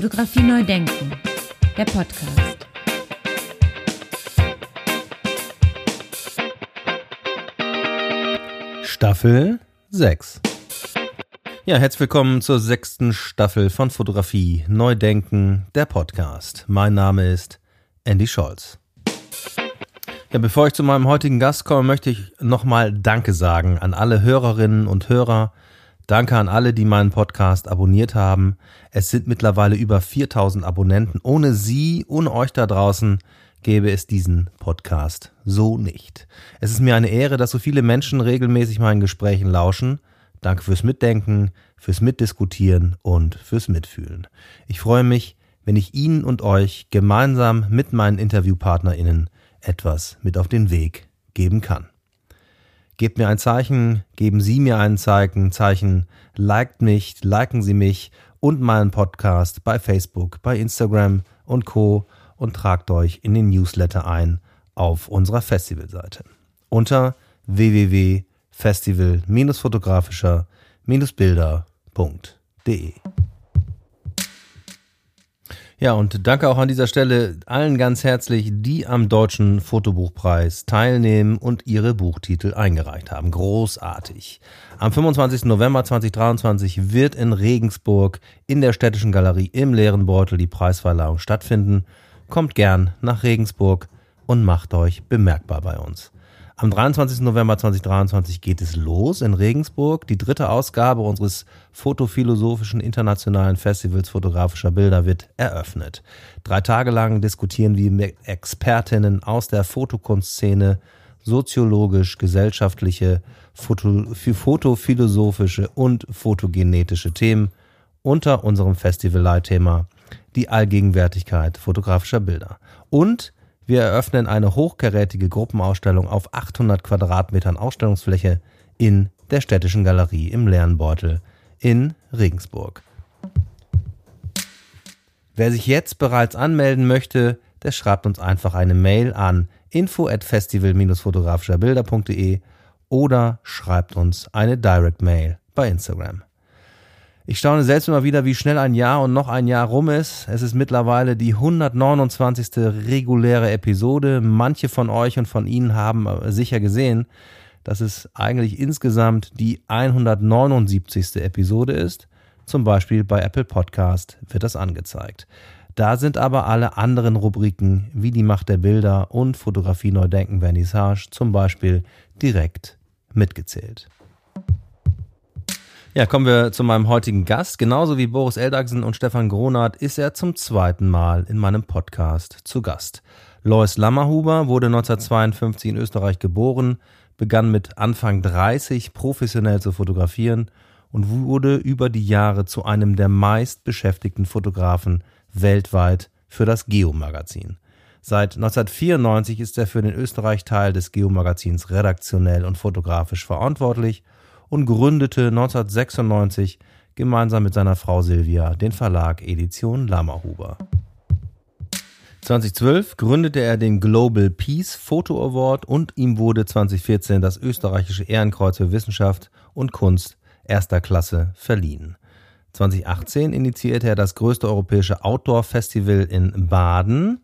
Fotografie neu denken, der Podcast. Staffel 6. Ja, herzlich willkommen zur sechsten Staffel von Fotografie Neu Denken, der Podcast. Mein Name ist Andy Scholz. Ja, bevor ich zu meinem heutigen Gast komme, möchte ich nochmal Danke sagen an alle Hörerinnen und Hörer. Danke an alle, die meinen Podcast abonniert haben. Es sind mittlerweile über 4000 Abonnenten. Ohne Sie und euch da draußen gäbe es diesen Podcast so nicht. Es ist mir eine Ehre, dass so viele Menschen regelmäßig meinen Gesprächen lauschen. Danke fürs Mitdenken, fürs Mitdiskutieren und fürs Mitfühlen. Ich freue mich, wenn ich Ihnen und euch gemeinsam mit meinen InterviewpartnerInnen etwas mit auf den Weg geben kann. Gebt mir ein Zeichen, geben Sie mir ein Zeichen, Zeichen, liked mich, liken Sie mich und meinen Podcast bei Facebook, bei Instagram und Co. und tragt euch in den Newsletter ein auf unserer Festivalseite unter www.festival-fotografischer-bilder.de. Ja, und danke auch an dieser Stelle allen ganz herzlich, die am Deutschen Fotobuchpreis teilnehmen und ihre Buchtitel eingereicht haben. Großartig. Am 25. November 2023 wird in Regensburg in der Städtischen Galerie im Leeren Beutel die Preisverleihung stattfinden. Kommt gern nach Regensburg und macht euch bemerkbar bei uns. Am 23. November 2023 geht es los in Regensburg. Die dritte Ausgabe unseres fotophilosophischen internationalen Festivals fotografischer Bilder wird eröffnet. Drei Tage lang diskutieren wir mit Expertinnen aus der Fotokunstszene soziologisch, gesellschaftliche, Foto, fotophilosophische und fotogenetische Themen unter unserem Festivalleitthema die Allgegenwärtigkeit fotografischer Bilder. Und wir eröffnen eine hochkarätige Gruppenausstellung auf 800 Quadratmetern Ausstellungsfläche in der Städtischen Galerie im Lernbeutel in Regensburg. Wer sich jetzt bereits anmelden möchte, der schreibt uns einfach eine Mail an info at festival-fotografischerbilder.de oder schreibt uns eine Direct Mail bei Instagram. Ich staune selbst immer wieder, wie schnell ein Jahr und noch ein Jahr rum ist. Es ist mittlerweile die 129. reguläre Episode. Manche von euch und von Ihnen haben sicher gesehen, dass es eigentlich insgesamt die 179. Episode ist. Zum Beispiel bei Apple Podcast wird das angezeigt. Da sind aber alle anderen Rubriken wie die Macht der Bilder und Fotografie Neudenken Vernissage zum Beispiel direkt mitgezählt. Ja, kommen wir zu meinem heutigen Gast. Genauso wie Boris Eldagsen und Stefan Gronert ist er zum zweiten Mal in meinem Podcast zu Gast. Lois Lammerhuber wurde 1952 in Österreich geboren, begann mit Anfang 30 professionell zu fotografieren und wurde über die Jahre zu einem der meist beschäftigten Fotografen weltweit für das Geo-Magazin. Seit 1994 ist er für den Österreich-Teil des Geo-Magazins redaktionell und fotografisch verantwortlich – und gründete 1996 gemeinsam mit seiner Frau Silvia den Verlag Edition Lammerhuber. 2012 gründete er den Global Peace Photo Award und ihm wurde 2014 das österreichische Ehrenkreuz für Wissenschaft und Kunst erster Klasse verliehen. 2018 initiierte er das größte europäische Outdoor-Festival in Baden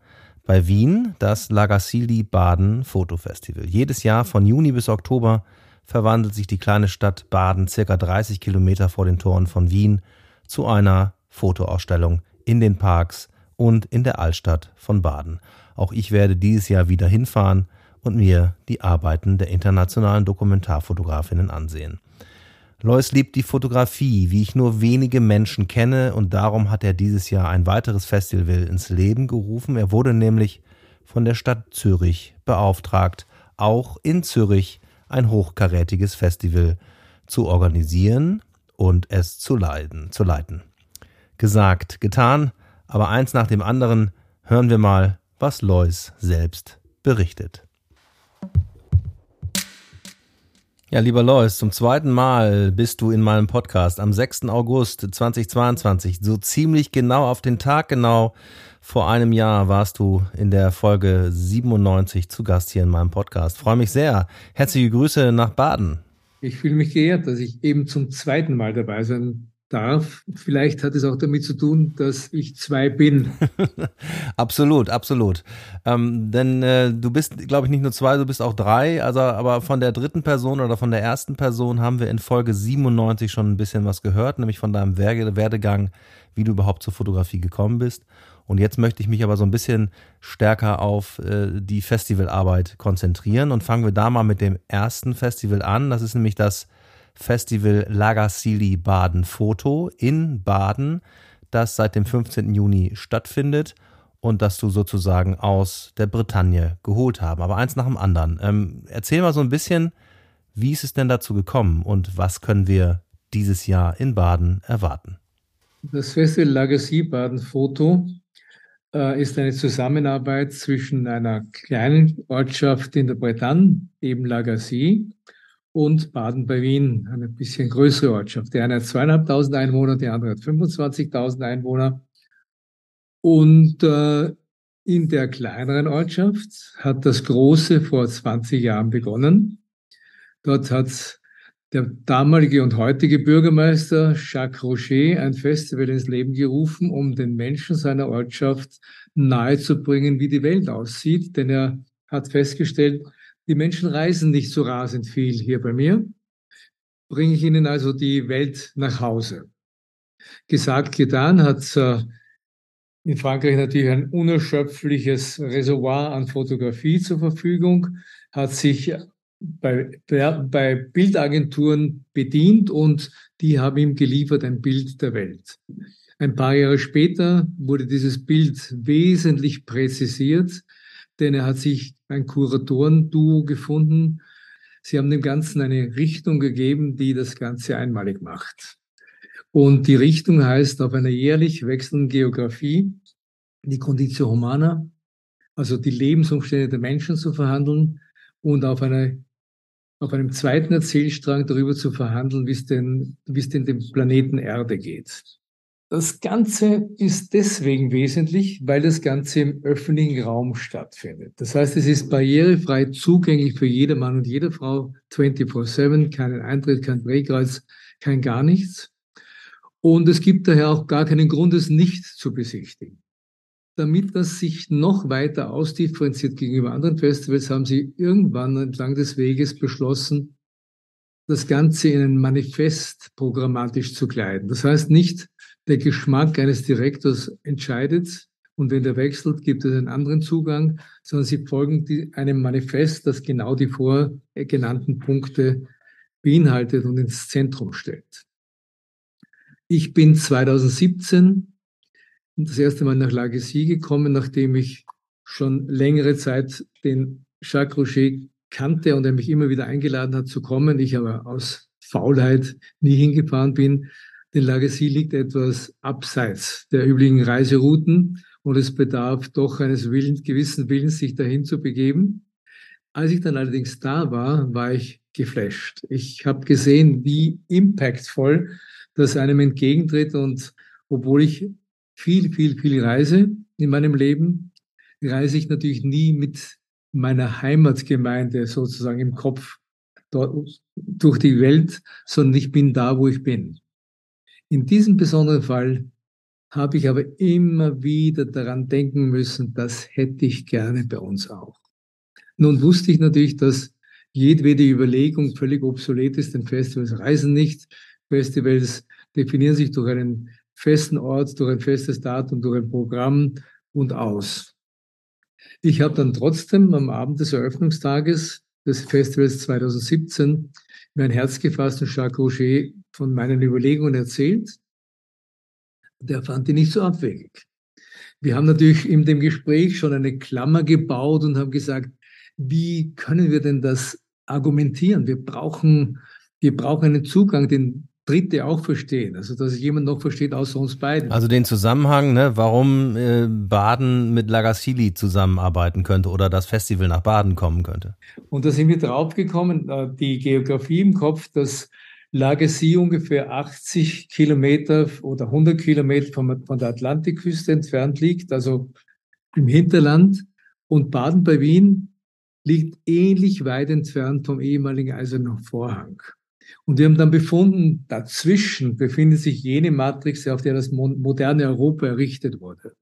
bei Wien, das Lagassili Baden Fotofestival. Jedes Jahr von Juni bis Oktober verwandelt sich die kleine Stadt Baden circa 30 Kilometer vor den Toren von Wien zu einer Fotoausstellung in den Parks und in der Altstadt von Baden. Auch ich werde dieses Jahr wieder hinfahren und mir die Arbeiten der internationalen Dokumentarfotografinnen ansehen. Lois liebt die Fotografie, wie ich nur wenige Menschen kenne, und darum hat er dieses Jahr ein weiteres Festival ins Leben gerufen. Er wurde nämlich von der Stadt Zürich beauftragt, auch in Zürich ein hochkarätiges Festival zu organisieren und es zu leiten, zu leiten. Gesagt, getan, aber eins nach dem anderen hören wir mal, was Lois selbst berichtet. Ja, lieber Lois, zum zweiten Mal bist du in meinem Podcast am 6. August 2022, so ziemlich genau auf den Tag genau vor einem Jahr warst du in der Folge 97 zu Gast hier in meinem Podcast. Freue mich sehr. Herzliche Grüße nach Baden. Ich fühle mich geehrt, dass ich eben zum zweiten Mal dabei sein darf. Vielleicht hat es auch damit zu tun, dass ich zwei bin. absolut, absolut. Ähm, denn äh, du bist, glaube ich, nicht nur zwei, du bist auch drei. Also, aber von der dritten Person oder von der ersten Person haben wir in Folge 97 schon ein bisschen was gehört, nämlich von deinem Werdegang, wie du überhaupt zur Fotografie gekommen bist. Und jetzt möchte ich mich aber so ein bisschen stärker auf äh, die Festivalarbeit konzentrieren und fangen wir da mal mit dem ersten Festival an. Das ist nämlich das Festival Lagasili Baden Foto in Baden, das seit dem 15. Juni stattfindet und das du sozusagen aus der Bretagne geholt haben. Aber eins nach dem anderen. Ähm, erzähl mal so ein bisschen, wie ist es denn dazu gekommen und was können wir dieses Jahr in Baden erwarten? Das Festival Lagacy Baden Foto äh, ist eine Zusammenarbeit zwischen einer kleinen Ortschaft in der Bretagne, eben Lagacy, und Baden bei Wien, eine bisschen größere Ortschaft. Die eine hat zweieinhalbtausend Einwohner, die andere hat 25.000 Einwohner. Und äh, in der kleineren Ortschaft hat das Große vor 20 Jahren begonnen. Dort hat der damalige und heutige Bürgermeister Jacques Rocher ein Festival ins Leben gerufen, um den Menschen seiner Ortschaft nahezubringen, wie die Welt aussieht. Denn er hat festgestellt, die Menschen reisen nicht so rasend viel hier bei mir. Bringe ich ihnen also die Welt nach Hause. Gesagt, getan, hat äh, in Frankreich natürlich ein unerschöpfliches Reservoir an Fotografie zur Verfügung, hat sich bei, bei Bildagenturen bedient und die haben ihm geliefert ein Bild der Welt. Ein paar Jahre später wurde dieses Bild wesentlich präzisiert, denn er hat sich ein Kuratoren-Duo gefunden. Sie haben dem Ganzen eine Richtung gegeben, die das Ganze einmalig macht. Und die Richtung heißt auf einer jährlich wechselnden Geografie die Conditio Humana, also die Lebensumstände der Menschen zu verhandeln und auf, eine, auf einem zweiten Erzählstrang darüber zu verhandeln, wie es denn, wie es denn dem Planeten Erde geht. Das Ganze ist deswegen wesentlich, weil das Ganze im öffentlichen Raum stattfindet. Das heißt, es ist barrierefrei zugänglich für jeder Mann und jede Frau 24-7, keinen Eintritt, kein Drehkreuz, kein gar nichts. Und es gibt daher auch gar keinen Grund, es nicht zu besichtigen. Damit das sich noch weiter ausdifferenziert gegenüber anderen Festivals, haben sie irgendwann entlang des Weges beschlossen, das Ganze in ein Manifest programmatisch zu kleiden. Das heißt nicht, der Geschmack eines Direktors entscheidet und wenn der wechselt, gibt es einen anderen Zugang, sondern sie folgen die, einem Manifest, das genau die vorgenannten Punkte beinhaltet und ins Zentrum stellt. Ich bin 2017 das erste Mal nach Lagesy gekommen, nachdem ich schon längere Zeit den Jacques Rocher kannte und er mich immer wieder eingeladen hat zu kommen. Ich aber aus Faulheit nie hingefahren bin. Denn Lagesy liegt etwas abseits der üblichen Reiserouten und es bedarf doch eines Willens, gewissen Willens, sich dahin zu begeben. Als ich dann allerdings da war, war ich geflasht. Ich habe gesehen, wie impactvoll das einem entgegentritt und obwohl ich viel, viel, viel reise in meinem Leben, reise ich natürlich nie mit meiner Heimatgemeinde sozusagen im Kopf durch die Welt, sondern ich bin da, wo ich bin. In diesem besonderen Fall habe ich aber immer wieder daran denken müssen, das hätte ich gerne bei uns auch. Nun wusste ich natürlich, dass jedwede Überlegung völlig obsolet ist, denn Festivals reisen nicht. Festivals definieren sich durch einen festen Ort, durch ein festes Datum, durch ein Programm und aus. Ich habe dann trotzdem am Abend des Eröffnungstages des Festivals 2017 mein Herz gefasst und Jacques Roger von meinen Überlegungen erzählt. Der fand die nicht so abwegig. Wir haben natürlich in dem Gespräch schon eine Klammer gebaut und haben gesagt, wie können wir denn das argumentieren? Wir brauchen, wir brauchen einen Zugang, den Dritte auch verstehen. Also, dass jemand noch versteht, außer uns beiden. Also den Zusammenhang, ne, warum äh, Baden mit Lagassili zusammenarbeiten könnte oder das Festival nach Baden kommen könnte. Und da sind wir draufgekommen, äh, die Geografie im Kopf, dass Lagassy ungefähr 80 Kilometer oder 100 Kilometer von, von der Atlantikküste entfernt liegt, also im Hinterland. Und Baden bei Wien liegt ähnlich weit entfernt vom ehemaligen Eisernen Vorhang. Und wir haben dann befunden, dazwischen befindet sich jene Matrix, auf der das moderne Europa errichtet wurde.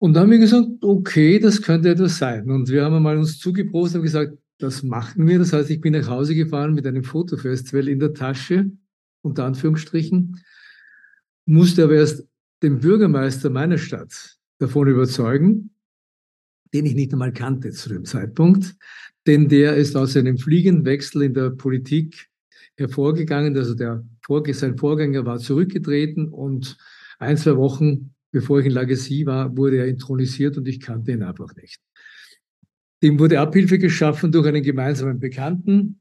Und dann haben wir gesagt, okay, das könnte etwas sein. Und wir haben einmal uns zugeprost und gesagt, das machen wir. Das heißt, ich bin nach Hause gefahren mit einem Fotofestival in der Tasche, unter Anführungsstrichen, musste aber erst den Bürgermeister meiner Stadt davon überzeugen, den ich nicht einmal kannte zu dem Zeitpunkt, denn der ist aus einem Fliegenwechsel in der Politik hervorgegangen. Also der, sein Vorgänger war zurückgetreten und ein, zwei Wochen bevor ich in Legacy war, wurde er intronisiert und ich kannte ihn einfach nicht. Dem wurde Abhilfe geschaffen durch einen gemeinsamen Bekannten,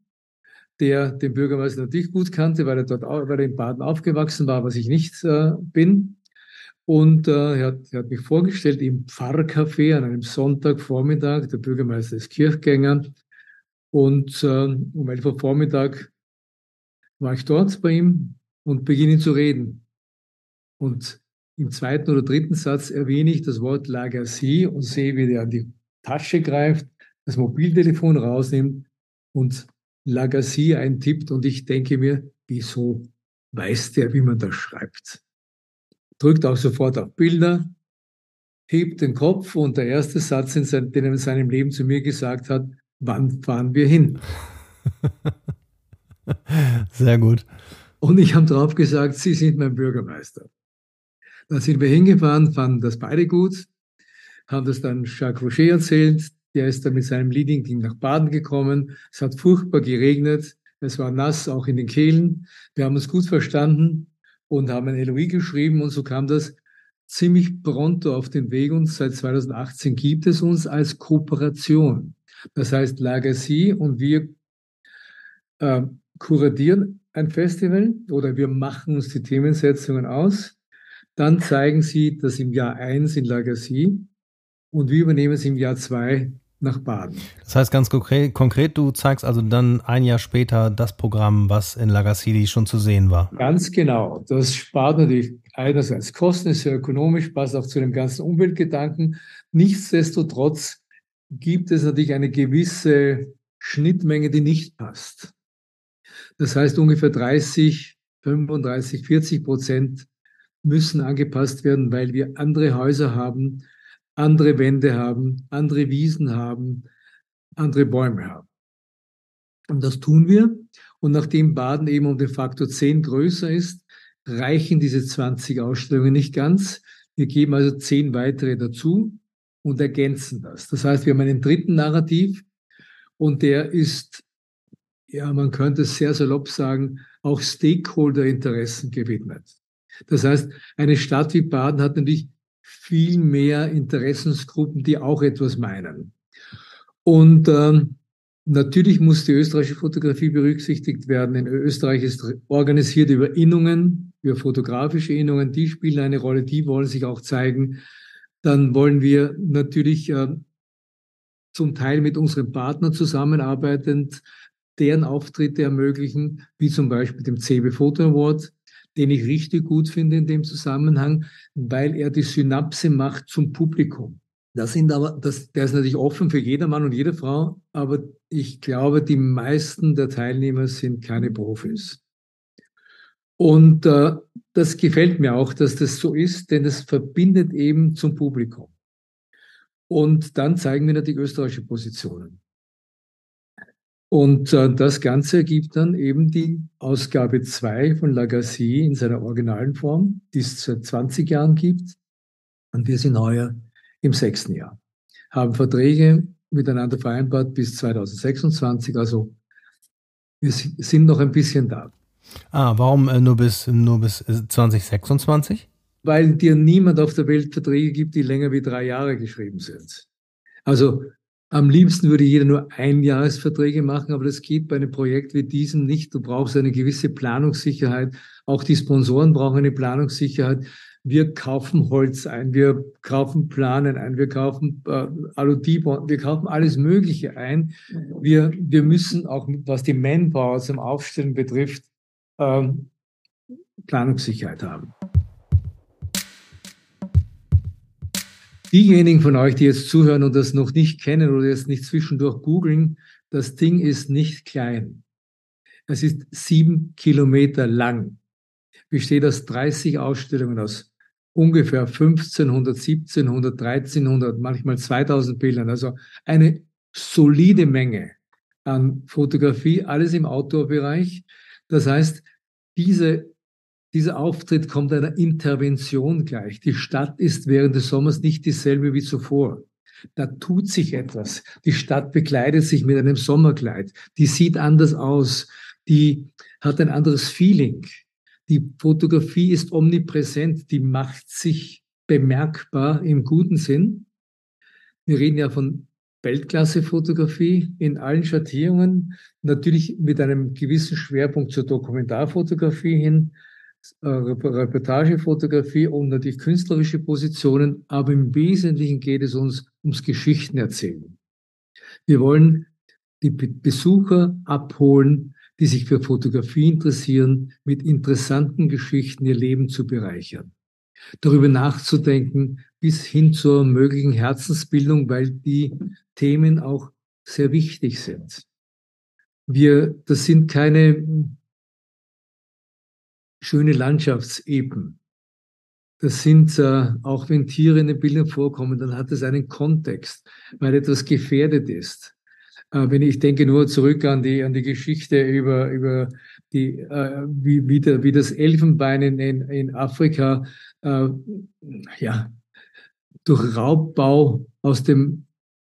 der den Bürgermeister natürlich gut kannte, weil er dort weil er in Baden aufgewachsen war, was ich nicht äh, bin. Und äh, er, hat, er hat mich vorgestellt im Pfarrcafé an einem Sonntagvormittag. Der Bürgermeister ist Kirchgänger. Und äh, um 11 Uhr Vormittag war ich dort bei ihm und beginne zu reden. Und im zweiten oder dritten Satz erwähne ich das Wort Lagacy und sehe, wie der an die Tasche greift, das Mobiltelefon rausnimmt und Lagacy eintippt. Und ich denke mir, wieso weiß der, wie man das schreibt? drückt auch sofort auf Bilder, hebt den Kopf und der erste Satz, den er in seinem Leben zu mir gesagt hat, wann fahren wir hin? Sehr gut. Und ich habe darauf gesagt, Sie sind mein Bürgermeister. Dann sind wir hingefahren, fanden das beide gut, haben das dann Jacques Rocher erzählt. Der ist dann mit seinem Leading-Team nach Baden gekommen. Es hat furchtbar geregnet. Es war nass, auch in den Kehlen. Wir haben uns gut verstanden und haben ein LOI geschrieben und so kam das ziemlich pronto auf den Weg und seit 2018 gibt es uns als Kooperation. Das heißt, Legacy und wir äh, kuratieren ein Festival oder wir machen uns die Themensetzungen aus. Dann zeigen sie das im Jahr eins in Legacy und wir übernehmen es im Jahr zwei nach Baden. Das heißt ganz konkret, konkret, du zeigst also dann ein Jahr später das Programm, was in Lagacili schon zu sehen war. Ganz genau. Das spart natürlich einerseits Kosten, ist sehr ökonomisch, passt auch zu dem ganzen Umweltgedanken. Nichtsdestotrotz gibt es natürlich eine gewisse Schnittmenge, die nicht passt. Das heißt, ungefähr 30, 35, 40 Prozent müssen angepasst werden, weil wir andere Häuser haben, andere Wände haben, andere Wiesen haben, andere Bäume haben. Und das tun wir. Und nachdem Baden eben um den Faktor 10 größer ist, reichen diese 20 Ausstellungen nicht ganz. Wir geben also 10 weitere dazu und ergänzen das. Das heißt, wir haben einen dritten Narrativ und der ist, ja, man könnte es sehr salopp sagen, auch Stakeholder-Interessen gewidmet. Das heißt, eine Stadt wie Baden hat natürlich viel mehr Interessensgruppen, die auch etwas meinen. Und ähm, natürlich muss die österreichische Fotografie berücksichtigt werden. In Österreich ist organisiert über Innungen, über fotografische Innungen, die spielen eine Rolle, die wollen sich auch zeigen. Dann wollen wir natürlich äh, zum Teil mit unseren Partnern zusammenarbeitend deren Auftritte ermöglichen, wie zum Beispiel dem CB Photo Award, den ich richtig gut finde in dem Zusammenhang, weil er die Synapse macht zum Publikum. Das sind aber, das, der ist natürlich offen für jeder Mann und jede Frau, aber ich glaube, die meisten der Teilnehmer sind keine Profis. Und äh, das gefällt mir auch, dass das so ist, denn es verbindet eben zum Publikum. Und dann zeigen wir natürlich österreichische Positionen. Und äh, das Ganze ergibt dann eben die Ausgabe 2 von Lagacy in seiner originalen Form, die es seit 20 Jahren gibt. Und wir sind heuer im sechsten Jahr. Haben Verträge miteinander vereinbart bis 2026. Also wir sind noch ein bisschen da. Ah, warum äh, nur bis, nur bis 2026? Äh, Weil dir niemand auf der Welt Verträge gibt, die länger wie drei Jahre geschrieben sind. Also am liebsten würde jeder nur Einjahresverträge machen, aber das geht bei einem Projekt wie diesem nicht. Du brauchst eine gewisse Planungssicherheit. Auch die Sponsoren brauchen eine Planungssicherheit. Wir kaufen Holz ein, wir kaufen Planen ein, wir kaufen äh, Aludibon, wir kaufen alles Mögliche ein. Wir, wir müssen auch, was die Manpower zum Aufstellen betrifft, ähm, Planungssicherheit haben. Diejenigen von euch, die jetzt zuhören und das noch nicht kennen oder jetzt nicht zwischendurch googeln, das Ding ist nicht klein. Es ist sieben Kilometer lang, besteht aus 30 Ausstellungen aus ungefähr 1500, 1700, 1300, manchmal 2000 Bildern. Also eine solide Menge an Fotografie, alles im Outdoor-Bereich. Das heißt, diese, dieser Auftritt kommt einer Intervention gleich. Die Stadt ist während des Sommers nicht dieselbe wie zuvor. Da tut sich etwas. Die Stadt bekleidet sich mit einem Sommerkleid. Die sieht anders aus. Die hat ein anderes Feeling. Die Fotografie ist omnipräsent, die macht sich bemerkbar im guten Sinn. Wir reden ja von Weltklasse-Fotografie in allen Schattierungen, natürlich mit einem gewissen Schwerpunkt zur Dokumentarfotografie hin, Reportagefotografie und natürlich künstlerische Positionen, aber im Wesentlichen geht es uns ums Geschichtenerzählen. Wir wollen die Besucher abholen die sich für Fotografie interessieren, mit interessanten Geschichten ihr Leben zu bereichern. Darüber nachzudenken bis hin zur möglichen Herzensbildung, weil die Themen auch sehr wichtig sind. Wir, das sind keine schöne Landschaftseben. Das sind, äh, auch wenn Tiere in den Bildern vorkommen, dann hat es einen Kontext, weil etwas gefährdet ist. Äh, wenn ich denke nur zurück an die, an die Geschichte über, über die, äh, wie, wie, der, wie das Elfenbein in, in Afrika äh, ja, durch Raubbau aus dem,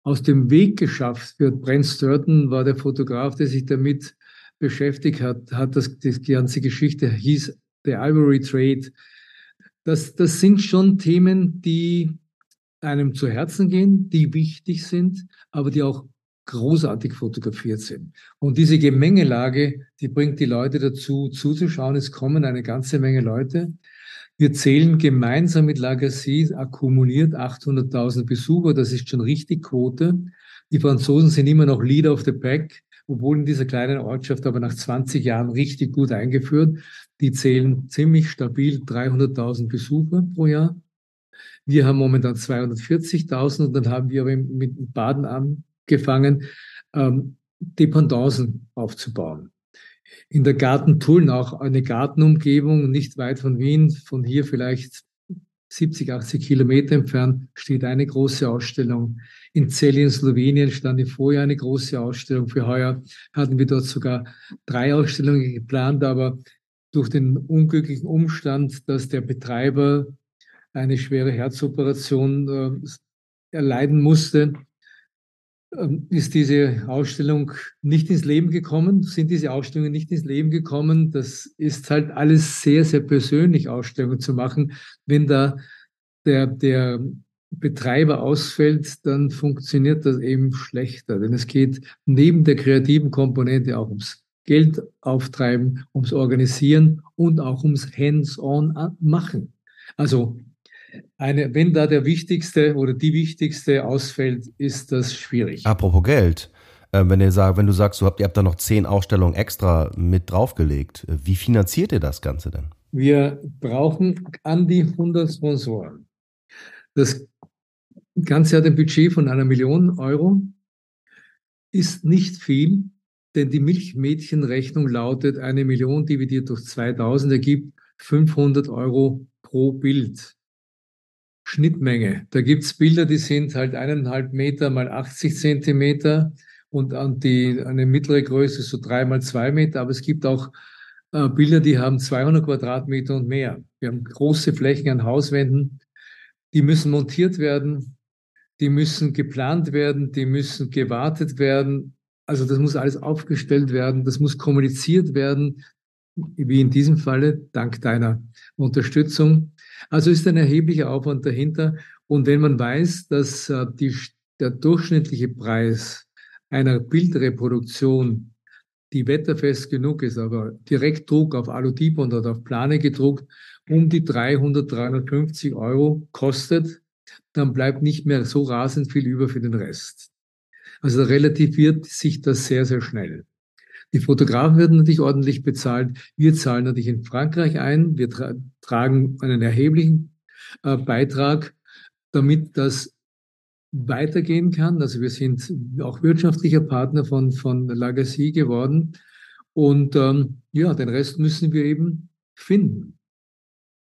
aus dem Weg geschafft wird. Brent Sturton war der Fotograf, der sich damit beschäftigt hat, hat das, die ganze Geschichte hieß The Ivory Trade. Das, das sind schon Themen, die einem zu Herzen gehen, die wichtig sind, aber die auch großartig fotografiert sind. Und diese Gemengelage, die bringt die Leute dazu, zuzuschauen. Es kommen eine ganze Menge Leute. Wir zählen gemeinsam mit Lagacy akkumuliert 800.000 Besucher. Das ist schon richtig Quote. Die Franzosen sind immer noch Leader of the Pack, obwohl in dieser kleinen Ortschaft aber nach 20 Jahren richtig gut eingeführt. Die zählen ziemlich stabil 300.000 Besucher pro Jahr. Wir haben momentan 240.000 und dann haben wir mit Baden an gefangen, ähm, Dependancen aufzubauen. In der Gartentulln auch eine Gartenumgebung, nicht weit von Wien, von hier vielleicht 70, 80 Kilometer entfernt, steht eine große Ausstellung. In Celi in Slowenien stand im Vorjahr eine große Ausstellung. Für heuer hatten wir dort sogar drei Ausstellungen geplant, aber durch den unglücklichen Umstand, dass der Betreiber eine schwere Herzoperation äh, erleiden musste, ähm, ist diese Ausstellung nicht ins Leben gekommen, sind diese Ausstellungen nicht ins Leben gekommen. Das ist halt alles sehr, sehr persönlich, Ausstellungen zu machen. Wenn da der, der Betreiber ausfällt, dann funktioniert das eben schlechter. Denn es geht neben der kreativen Komponente auch ums Geld auftreiben, ums Organisieren und auch ums Hands-on machen. Also eine, wenn da der wichtigste oder die wichtigste ausfällt, ist das schwierig. Apropos Geld. Äh, wenn, ihr sagt, wenn du sagst, du habt, ihr habt da noch zehn Ausstellungen extra mit draufgelegt, äh, wie finanziert ihr das Ganze denn? Wir brauchen an die 100 Sponsoren. Das Ganze hat ein Budget von einer Million Euro, ist nicht viel, denn die Milchmädchenrechnung lautet, eine Million dividiert durch 2000 ergibt 500 Euro pro Bild. Schnittmenge. Da gibt's Bilder, die sind halt eineinhalb Meter mal 80 Zentimeter und an die, eine mittlere Größe so drei mal zwei Meter. Aber es gibt auch äh, Bilder, die haben 200 Quadratmeter und mehr. Wir haben große Flächen an Hauswänden. Die müssen montiert werden. Die müssen geplant werden. Die müssen gewartet werden. Also das muss alles aufgestellt werden. Das muss kommuniziert werden. Wie in diesem Falle, dank deiner Unterstützung. Also ist ein erheblicher Aufwand dahinter. Und wenn man weiß, dass äh, die, der durchschnittliche Preis einer Bildreproduktion, die wetterfest genug ist, aber Direktdruck auf Aludibond oder auf Plane gedruckt, um die 300, 350 Euro kostet, dann bleibt nicht mehr so rasend viel über für den Rest. Also relativiert sich das sehr, sehr schnell. Die Fotografen werden natürlich ordentlich bezahlt. Wir zahlen natürlich in Frankreich ein. Wir tra tragen einen erheblichen äh, Beitrag, damit das weitergehen kann. Also wir sind auch wirtschaftlicher Partner von, von Lagacy geworden. Und ähm, ja, den Rest müssen wir eben finden.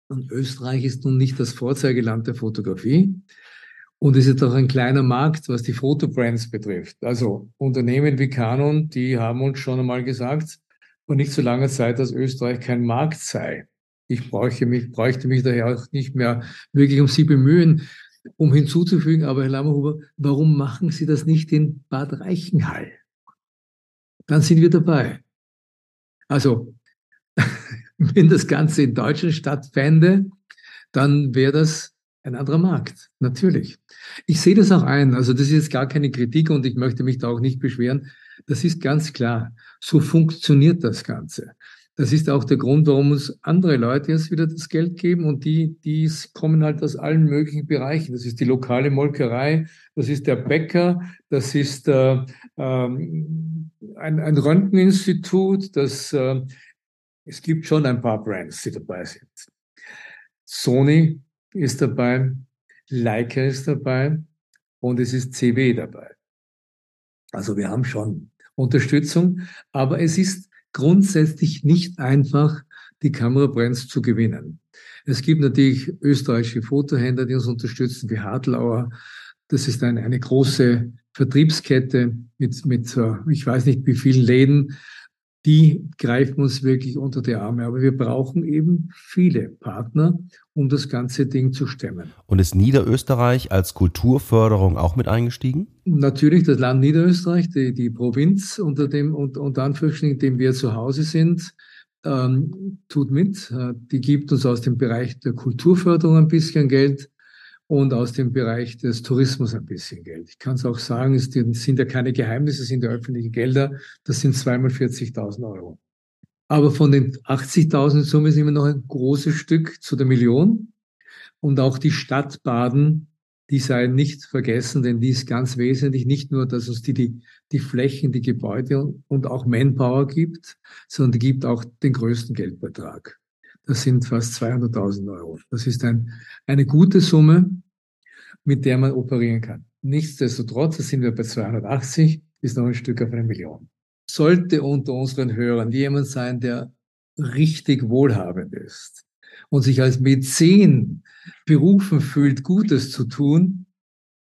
Und Österreich ist nun nicht das Vorzeigeland der Fotografie. Und es ist auch ein kleiner Markt, was die Fotobrands betrifft. Also Unternehmen wie Canon, die haben uns schon einmal gesagt, vor nicht so langer Zeit, dass Österreich kein Markt sei. Ich bräuchte mich, bräuchte mich daher auch nicht mehr wirklich um Sie bemühen, um hinzuzufügen, aber Herr Lammerhuber, warum machen Sie das nicht in Bad Reichenhall? Dann sind wir dabei. Also, wenn das Ganze in Deutschland stattfände, dann wäre das ein anderer Markt, natürlich. Ich sehe das auch ein, also das ist jetzt gar keine Kritik und ich möchte mich da auch nicht beschweren. Das ist ganz klar. So funktioniert das Ganze. Das ist auch der Grund, warum uns andere Leute jetzt wieder das Geld geben und die, die kommen halt aus allen möglichen Bereichen. Das ist die lokale Molkerei, das ist der Bäcker, das ist äh, ähm, ein, ein Röntgeninstitut, das äh, es gibt schon ein paar Brands, die dabei sind. Sony ist dabei, Leica ist dabei und es ist CW dabei. Also wir haben schon Unterstützung, aber es ist grundsätzlich nicht einfach, die Kamerabrands zu gewinnen. Es gibt natürlich österreichische Fotohändler, die uns unterstützen, wie Hartlauer. Das ist eine, eine große Vertriebskette mit, mit, ich weiß nicht wie vielen Läden die greifen uns wirklich unter die Arme. Aber wir brauchen eben viele Partner, um das ganze Ding zu stemmen. Und ist Niederösterreich als Kulturförderung auch mit eingestiegen? Natürlich, das Land Niederösterreich, die, die Provinz, unter dem, unter, unter Anführungsstrichen, in dem wir zu Hause sind, ähm, tut mit. Äh, die gibt uns aus dem Bereich der Kulturförderung ein bisschen Geld und aus dem Bereich des Tourismus ein bisschen Geld. Ich kann es auch sagen, es sind ja keine Geheimnisse, es sind ja öffentliche Gelder, das sind zweimal 40.000 Euro. Aber von den 80.000 Summe ist immer noch ein großes Stück zu der Million. Und auch die Stadt Baden, die sei nicht vergessen, denn die ist ganz wesentlich, nicht nur, dass uns die, die, die Flächen, die Gebäude und, auch Manpower gibt, sondern die gibt auch den größten Geldbetrag. Das sind fast 200.000 Euro. Das ist ein, eine gute Summe, mit der man operieren kann. Nichtsdestotrotz, da sind wir bei 280, ist noch ein Stück auf eine Million. Sollte unter unseren Hörern jemand sein, der richtig wohlhabend ist und sich als Mäzen berufen fühlt, Gutes zu tun,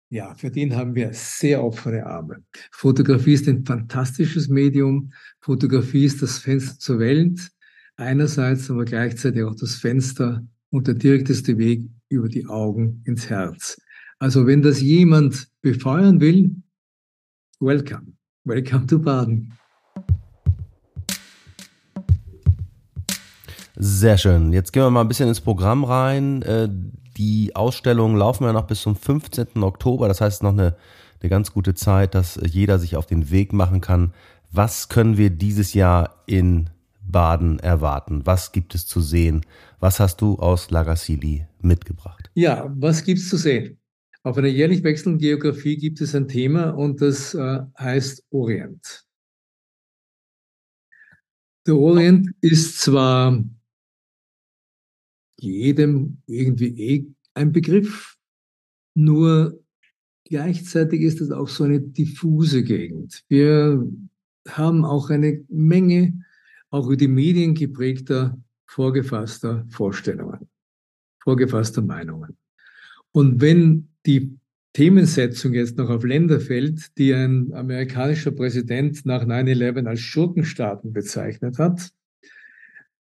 ja, für den haben wir sehr offene Arme. Fotografie ist ein fantastisches Medium. Fotografie ist das Fenster zur Welt einerseits, aber gleichzeitig auch das Fenster und der direkteste Weg über die Augen ins Herz. Also wenn das jemand befeuern will, welcome. Welcome to Baden. Sehr schön. Jetzt gehen wir mal ein bisschen ins Programm rein. Äh, die Ausstellungen laufen ja noch bis zum 15. Oktober. Das heißt noch eine, eine ganz gute Zeit, dass jeder sich auf den Weg machen kann. Was können wir dieses Jahr in Baden erwarten? Was gibt es zu sehen? Was hast du aus Lagassili mitgebracht? Ja, was gibt es zu sehen? Auf einer jährlich wechselnden Geografie gibt es ein Thema und das äh, heißt Orient. Der Orient ist zwar jedem irgendwie eh ein Begriff, nur gleichzeitig ist es auch so eine diffuse Gegend. Wir haben auch eine Menge auch über die Medien geprägter, vorgefasster Vorstellungen, vorgefasster Meinungen. Und wenn die Themensetzung jetzt noch auf Länder fällt, die ein amerikanischer Präsident nach 9-11 als Schurkenstaaten bezeichnet hat,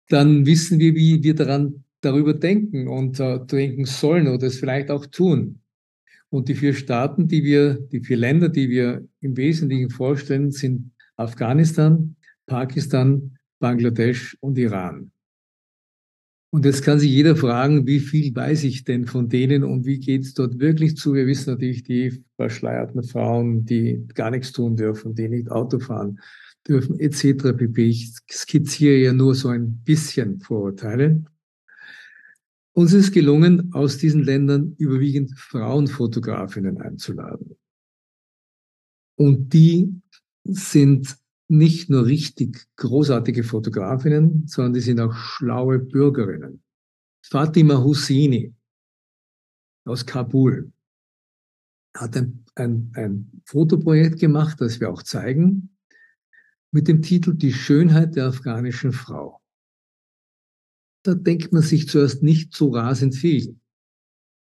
dann wissen wir, wie wir daran, darüber denken und äh, denken sollen oder es vielleicht auch tun. Und die vier Staaten, die wir, die vier Länder, die wir im Wesentlichen vorstellen, sind Afghanistan, Pakistan, Bangladesch und Iran. Und jetzt kann sich jeder fragen, wie viel weiß ich denn von denen und wie geht es dort wirklich zu? Wir wissen natürlich die verschleierten Frauen, die gar nichts tun dürfen, die nicht Auto fahren dürfen, etc. pp. Ich skizziere ja nur so ein bisschen Vorurteile. Uns ist gelungen, aus diesen Ländern überwiegend Frauenfotografinnen einzuladen. Und die sind nicht nur richtig großartige Fotografinnen, sondern die sind auch schlaue Bürgerinnen. Fatima Husseini aus Kabul hat ein, ein, ein Fotoprojekt gemacht, das wir auch zeigen. mit dem Titel Die Schönheit der afghanischen Frau. Da denkt man sich zuerst nicht so rasend viel.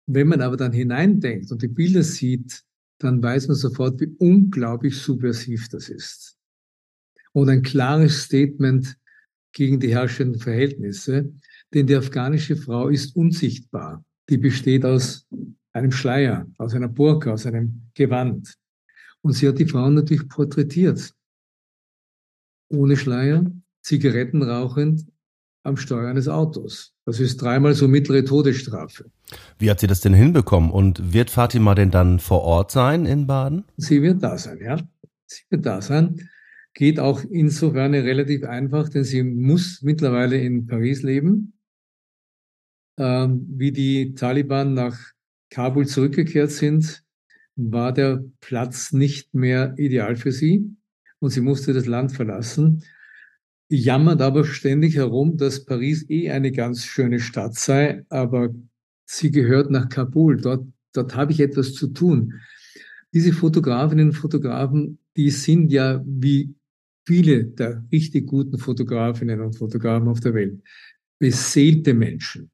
Wenn man aber dann hineindenkt und die Bilder sieht, dann weiß man sofort, wie unglaublich subversiv das ist. Und ein klares Statement gegen die herrschenden Verhältnisse, denn die afghanische Frau ist unsichtbar. Die besteht aus einem Schleier, aus einer Burka, aus einem Gewand. Und sie hat die Frauen natürlich porträtiert. Ohne Schleier, Zigaretten rauchend, am Steuer eines Autos. Das ist dreimal so mittlere Todesstrafe. Wie hat sie das denn hinbekommen? Und wird Fatima denn dann vor Ort sein in Baden? Sie wird da sein, ja. Sie wird da sein. Geht auch insofern relativ einfach, denn sie muss mittlerweile in Paris leben. Ähm, wie die Taliban nach Kabul zurückgekehrt sind, war der Platz nicht mehr ideal für sie und sie musste das Land verlassen jammert aber ständig herum, dass Paris eh eine ganz schöne Stadt sei, aber sie gehört nach Kabul. Dort, dort habe ich etwas zu tun. Diese Fotografinnen und Fotografen, die sind ja wie viele der richtig guten Fotografinnen und Fotografen auf der Welt beseelte Menschen.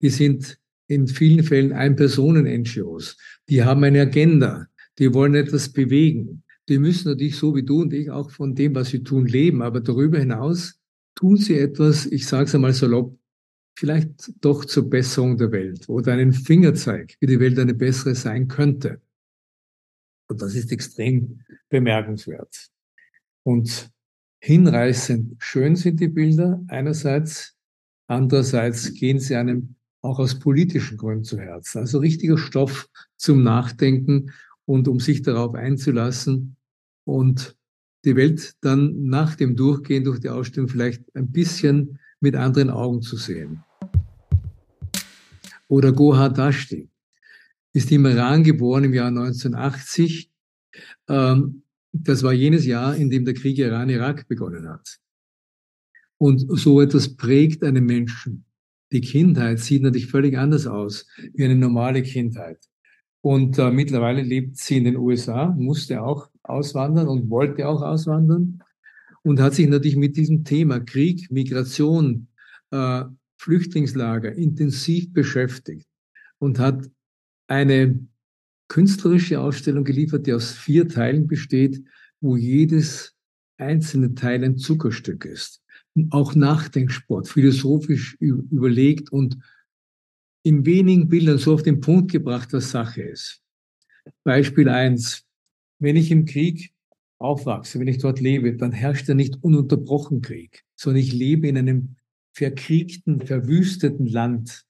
Die sind in vielen Fällen Ein-Personen-NGOs. Die haben eine Agenda. Die wollen etwas bewegen die müssen natürlich so wie du und ich auch von dem, was sie tun, leben. Aber darüber hinaus tun sie etwas, ich sage es einmal salopp, vielleicht doch zur Besserung der Welt oder einen Fingerzeig, wie die Welt eine bessere sein könnte. Und das ist extrem bemerkenswert. Und hinreißend schön sind die Bilder einerseits, andererseits gehen sie einem auch aus politischen Gründen zu Herzen. Also richtiger Stoff zum Nachdenken und um sich darauf einzulassen und die Welt dann nach dem Durchgehen durch die Ausstellung vielleicht ein bisschen mit anderen Augen zu sehen. Oder Gohar Dashti ist im Iran geboren im Jahr 1980. Ähm, das war jenes Jahr, in dem der Krieg Iran-Irak begonnen hat. Und so etwas prägt einen Menschen. Die Kindheit sieht natürlich völlig anders aus wie eine normale Kindheit. Und äh, mittlerweile lebt sie in den USA, musste auch auswandern und wollte auch auswandern und hat sich natürlich mit diesem Thema Krieg, Migration, äh, Flüchtlingslager intensiv beschäftigt und hat eine künstlerische Ausstellung geliefert, die aus vier Teilen besteht, wo jedes einzelne Teil ein Zuckerstück ist. Auch Nachdenksport, philosophisch überlegt und in wenigen Bildern so auf den Punkt gebracht, was Sache ist. Beispiel eins: Wenn ich im Krieg aufwachse, wenn ich dort lebe, dann herrscht ja nicht ununterbrochen Krieg, sondern ich lebe in einem verkriegten, verwüsteten Land.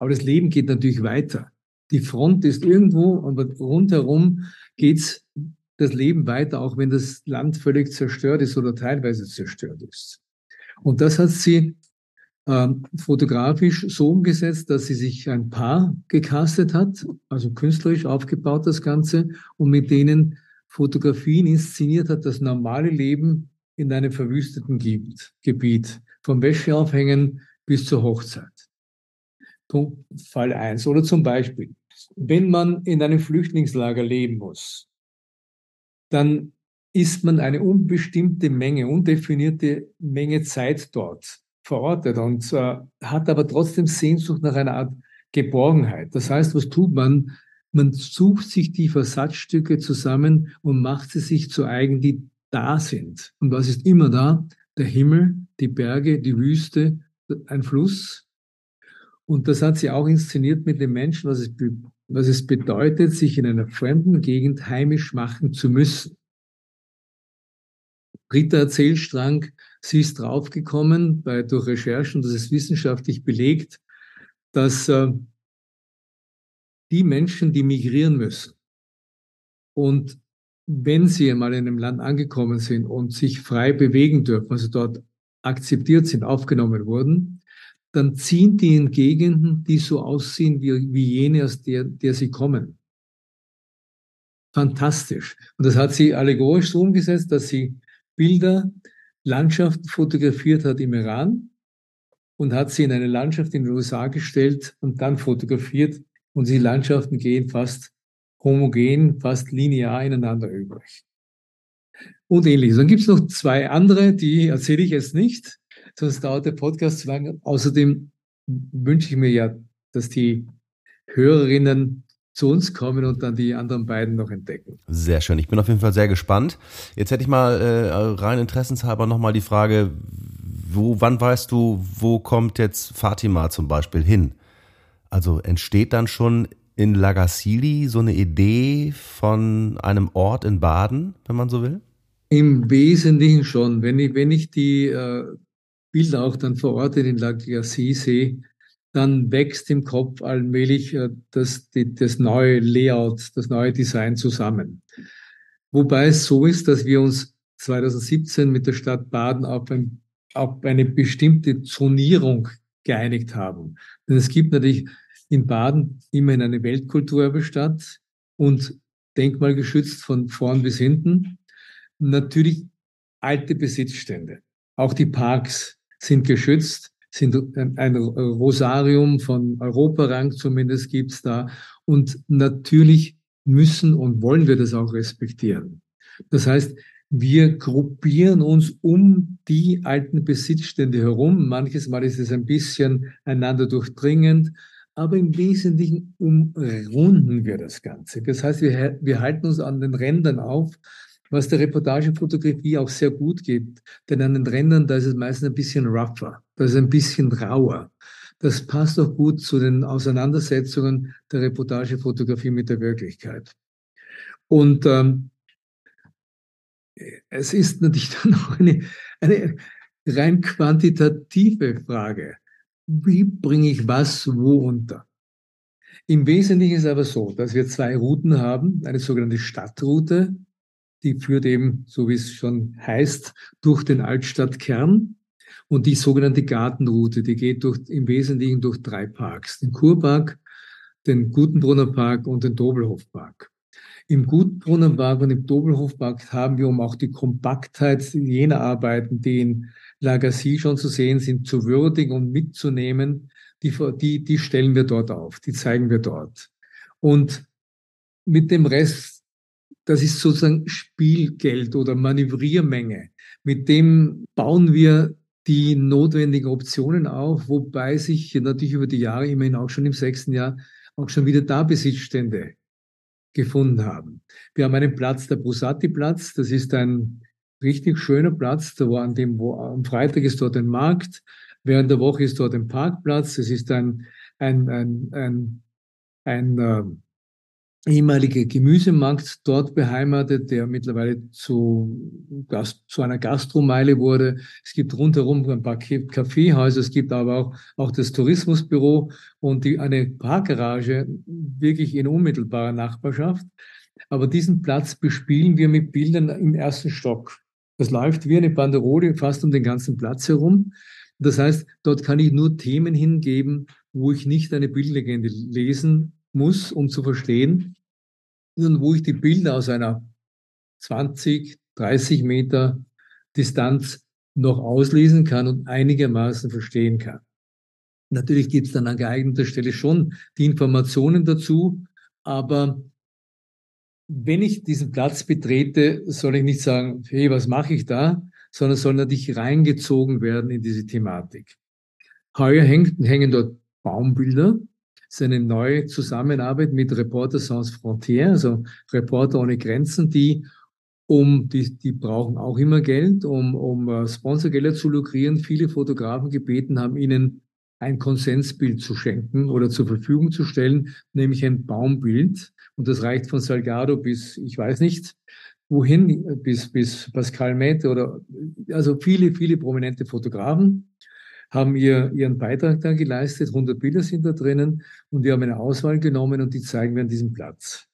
Aber das Leben geht natürlich weiter. Die Front ist irgendwo, aber rundherum geht's das Leben weiter, auch wenn das Land völlig zerstört ist oder teilweise zerstört ist. Und das hat sie ähm, fotografisch so umgesetzt, dass sie sich ein Paar gecastet hat, also künstlerisch aufgebaut das Ganze und mit denen Fotografien inszeniert hat, das normale Leben in einem verwüsteten Gebiet, vom Wäscheaufhängen bis zur Hochzeit. Punkt, Fall eins Oder zum Beispiel, wenn man in einem Flüchtlingslager leben muss, dann ist man eine unbestimmte Menge, undefinierte Menge Zeit dort verortet und äh, hat aber trotzdem Sehnsucht nach einer Art Geborgenheit. Das heißt, was tut man? Man sucht sich die Versatzstücke zusammen und macht sie sich zu eigen, die da sind. Und was ist immer da? Der Himmel, die Berge, die Wüste, ein Fluss. Und das hat sie auch inszeniert mit den Menschen, was es, was es bedeutet, sich in einer fremden Gegend heimisch machen zu müssen. Dritter Erzählstrang, sie ist draufgekommen bei, durch Recherchen, das ist wissenschaftlich belegt, dass äh, die Menschen, die migrieren müssen und wenn sie einmal in einem Land angekommen sind und sich frei bewegen dürfen, also dort akzeptiert sind, aufgenommen wurden, dann ziehen die in Gegenden, die so aussehen wie, wie jene, aus der, der sie kommen. Fantastisch. Und das hat sie allegorisch so umgesetzt, dass sie Bilder, Landschaften fotografiert hat im Iran und hat sie in eine Landschaft in den USA gestellt und dann fotografiert und die Landschaften gehen fast homogen, fast linear ineinander übrig. und ähnliches. Dann gibt es noch zwei andere, die erzähle ich jetzt nicht, sonst dauert der Podcast zu lange. Außerdem wünsche ich mir ja, dass die Hörerinnen zu uns kommen und dann die anderen beiden noch entdecken. Sehr schön. Ich bin auf jeden Fall sehr gespannt. Jetzt hätte ich mal äh, rein interessenshalber nochmal die Frage, wo, wann weißt du, wo kommt jetzt Fatima zum Beispiel hin? Also entsteht dann schon in Lagassili so eine Idee von einem Ort in Baden, wenn man so will? Im Wesentlichen schon. Wenn ich, wenn ich die äh, Bilder auch dann vor Ort in Lagassili sehe, dann wächst im Kopf allmählich äh, das, das neue Layout, das neue Design zusammen. Wobei es so ist, dass wir uns 2017 mit der Stadt Baden auf, ein, auf eine bestimmte Zonierung geeinigt haben. Denn es gibt natürlich in Baden immerhin eine Weltkulturerbe-Stadt und denkmalgeschützt von vorn bis hinten. Natürlich alte Besitzstände. Auch die Parks sind geschützt, sind ein Rosarium von Europarang zumindest gibt's da. Und natürlich müssen und wollen wir das auch respektieren. Das heißt, wir gruppieren uns um die alten Besitzstände herum. Manches Mal ist es ein bisschen einander durchdringend, aber im Wesentlichen umrunden wir das Ganze. Das heißt, wir, wir halten uns an den Rändern auf, was der Reportagefotografie auch sehr gut geht. Denn an den Rändern, da ist es meistens ein bisschen rougher, da ist es ein bisschen rauer. Das passt auch gut zu den Auseinandersetzungen der Reportagefotografie mit der Wirklichkeit. Und ähm, es ist natürlich dann auch eine, eine rein quantitative Frage wie bringe ich was wo unter? Im Wesentlichen ist aber so, dass wir zwei Routen haben, eine sogenannte Stadtroute, die führt eben, so wie es schon heißt, durch den Altstadtkern und die sogenannte Gartenroute, die geht durch, im Wesentlichen durch drei Parks, den Kurpark, den Gutenbrunner Park und den Dobelhofpark. Im Gutenbrunner Park und im Dobelhofpark haben wir, um auch die Kompaktheit jener Arbeiten, die in Lagacy schon zu sehen sind, zu würdigen und mitzunehmen, die, die, die stellen wir dort auf, die zeigen wir dort. Und mit dem Rest, das ist sozusagen Spielgeld oder Manövriermenge. Mit dem bauen wir die notwendigen Optionen auf, wobei sich natürlich über die Jahre immerhin auch schon im sechsten Jahr auch schon wieder da Besitzstände gefunden haben. Wir haben einen Platz, der Brusati-Platz, das ist ein richtig schöner Platz, da war an dem, wo am Freitag ist dort ein Markt, während der Woche ist dort ein Parkplatz, es ist ein, ein, ein, ein, ein äh, ehemaliger Gemüsemarkt dort beheimatet, der mittlerweile zu, Gast, zu einer Gastromeile wurde. Es gibt rundherum ein paar Kaffeehäuser, es gibt aber auch, auch das Tourismusbüro und die, eine Parkgarage wirklich in unmittelbarer Nachbarschaft. Aber diesen Platz bespielen wir mit Bildern im ersten Stock. Das läuft wie eine Banderole fast um den ganzen Platz herum. Das heißt, dort kann ich nur Themen hingeben, wo ich nicht eine Bildlegende lesen muss, um zu verstehen, sondern wo ich die Bilder aus einer 20, 30 Meter Distanz noch auslesen kann und einigermaßen verstehen kann. Natürlich gibt es dann an geeigneter Stelle schon die Informationen dazu, aber wenn ich diesen Platz betrete, soll ich nicht sagen, hey, was mache ich da, sondern soll natürlich reingezogen werden in diese Thematik. Heuer hängen dort Baumbilder. Das ist eine neue Zusammenarbeit mit Reporter Sans Frontières, also Reporter ohne Grenzen, die um, die, die brauchen auch immer Geld, um, um uh, Sponsorgelder zu lukrieren. Viele Fotografen gebeten haben, ihnen ein Konsensbild zu schenken oder zur Verfügung zu stellen, nämlich ein Baumbild. Und das reicht von Salgado bis, ich weiß nicht, wohin, bis, bis Pascal Mette oder, also viele, viele prominente Fotografen haben ihr, ihren Beitrag da geleistet. 100 Bilder sind da drinnen und wir haben eine Auswahl genommen und die zeigen wir an diesem Platz.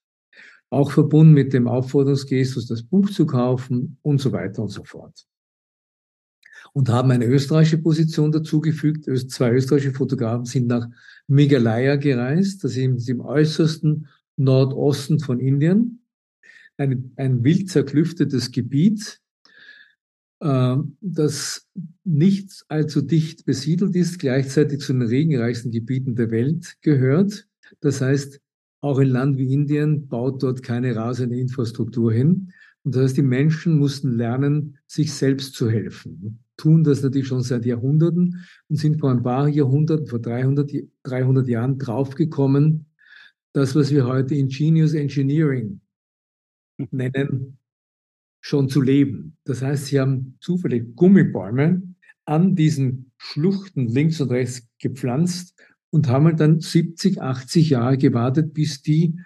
Auch verbunden mit dem Aufforderungsgestus, das Buch zu kaufen und so weiter und so fort und haben eine österreichische Position dazugefügt. Zwei österreichische Fotografen sind nach Meghalaya gereist, das ist im äußersten Nordosten von Indien. Ein, ein wild zerklüftetes Gebiet, äh, das nicht allzu dicht besiedelt ist, gleichzeitig zu den regenreichsten Gebieten der Welt gehört. Das heißt, auch ein Land wie Indien baut dort keine rasende Infrastruktur hin. Und das heißt, die Menschen mussten lernen, sich selbst zu helfen. Tun das natürlich schon seit Jahrhunderten und sind vor ein paar Jahrhunderten, vor 300, 300 Jahren draufgekommen, das, was wir heute Ingenious Engineering nennen, schon zu leben. Das heißt, sie haben zufällig Gummibäume an diesen Schluchten links und rechts gepflanzt und haben halt dann 70, 80 Jahre gewartet, bis die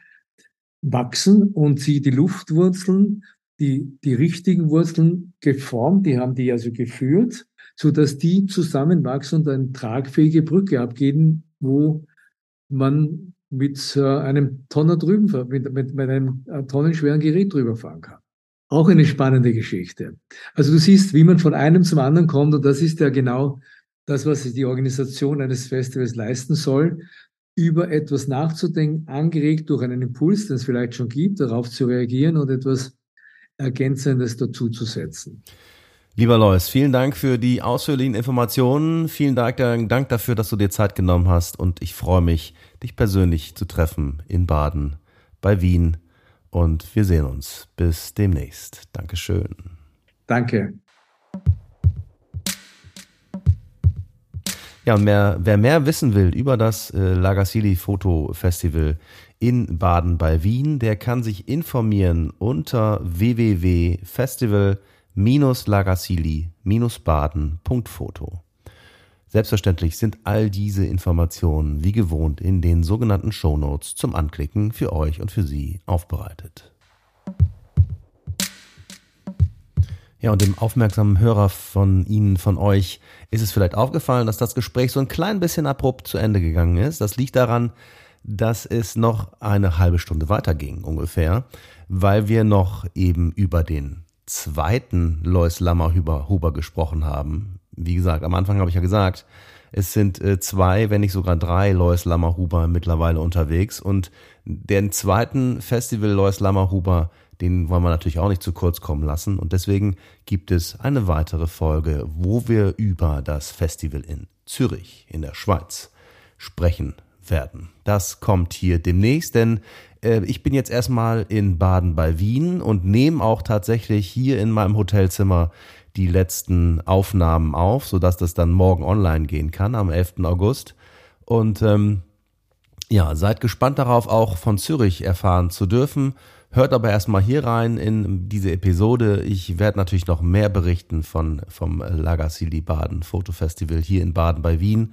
wachsen und sie die Luftwurzeln, die, die richtigen Wurzeln geformt, die haben die also geführt, so dass die zusammenwachsen und eine tragfähige Brücke abgeben, wo man mit einem Tonner drüben, mit, mit, mit einem tonnenschweren Gerät drüber fahren kann. Auch eine spannende Geschichte. Also du siehst, wie man von einem zum anderen kommt und das ist ja genau das, was die Organisation eines Festivals leisten soll, über etwas nachzudenken, angeregt durch einen Impuls, den es vielleicht schon gibt, darauf zu reagieren und etwas Ergänzendes dazuzusetzen. Lieber Lois, vielen Dank für die ausführlichen Informationen. Vielen Dank, Dank dafür, dass du dir Zeit genommen hast und ich freue mich, dich persönlich zu treffen in Baden, bei Wien und wir sehen uns. Bis demnächst. Dankeschön. Danke. Ja, und mehr, wer mehr wissen will über das äh, Lagassili Foto Festival in Baden bei Wien, der kann sich informieren unter www.festival-lagassili-baden.foto. Selbstverständlich sind all diese Informationen wie gewohnt in den sogenannten Show Notes zum Anklicken für euch und für Sie aufbereitet. Ja, und dem aufmerksamen Hörer von Ihnen, von euch, ist es vielleicht aufgefallen, dass das Gespräch so ein klein bisschen abrupt zu Ende gegangen ist. Das liegt daran, dass es noch eine halbe Stunde weiterging ungefähr, weil wir noch eben über den zweiten Lois Lammerhuber gesprochen haben, wie gesagt, am Anfang habe ich ja gesagt, es sind äh, zwei, wenn nicht sogar drei Lois Lammerhuber mittlerweile unterwegs. Und den zweiten Festival Lois Lammerhuber, den wollen wir natürlich auch nicht zu kurz kommen lassen. Und deswegen gibt es eine weitere Folge, wo wir über das Festival in Zürich in der Schweiz sprechen werden. Das kommt hier demnächst, denn äh, ich bin jetzt erstmal in Baden bei Wien und nehme auch tatsächlich hier in meinem Hotelzimmer die letzten Aufnahmen auf, sodass das dann morgen online gehen kann, am 11. August. Und ähm, ja, seid gespannt darauf, auch von Zürich erfahren zu dürfen. Hört aber erstmal hier rein in diese Episode. Ich werde natürlich noch mehr berichten von, vom Lagassili Baden Fotofestival hier in Baden bei Wien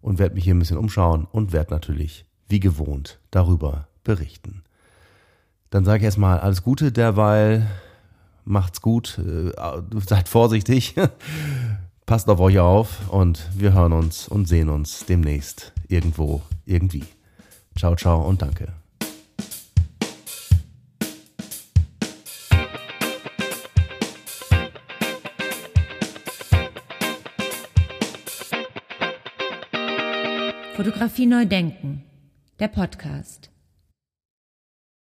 und werde mich hier ein bisschen umschauen und werde natürlich, wie gewohnt, darüber berichten. Dann sage ich erstmal alles Gute derweil macht's gut, äh, seid vorsichtig, passt auf euch auf und wir hören uns und sehen uns demnächst irgendwo, irgendwie. Ciao, ciao und danke. Fotografie neu denken. Der Podcast.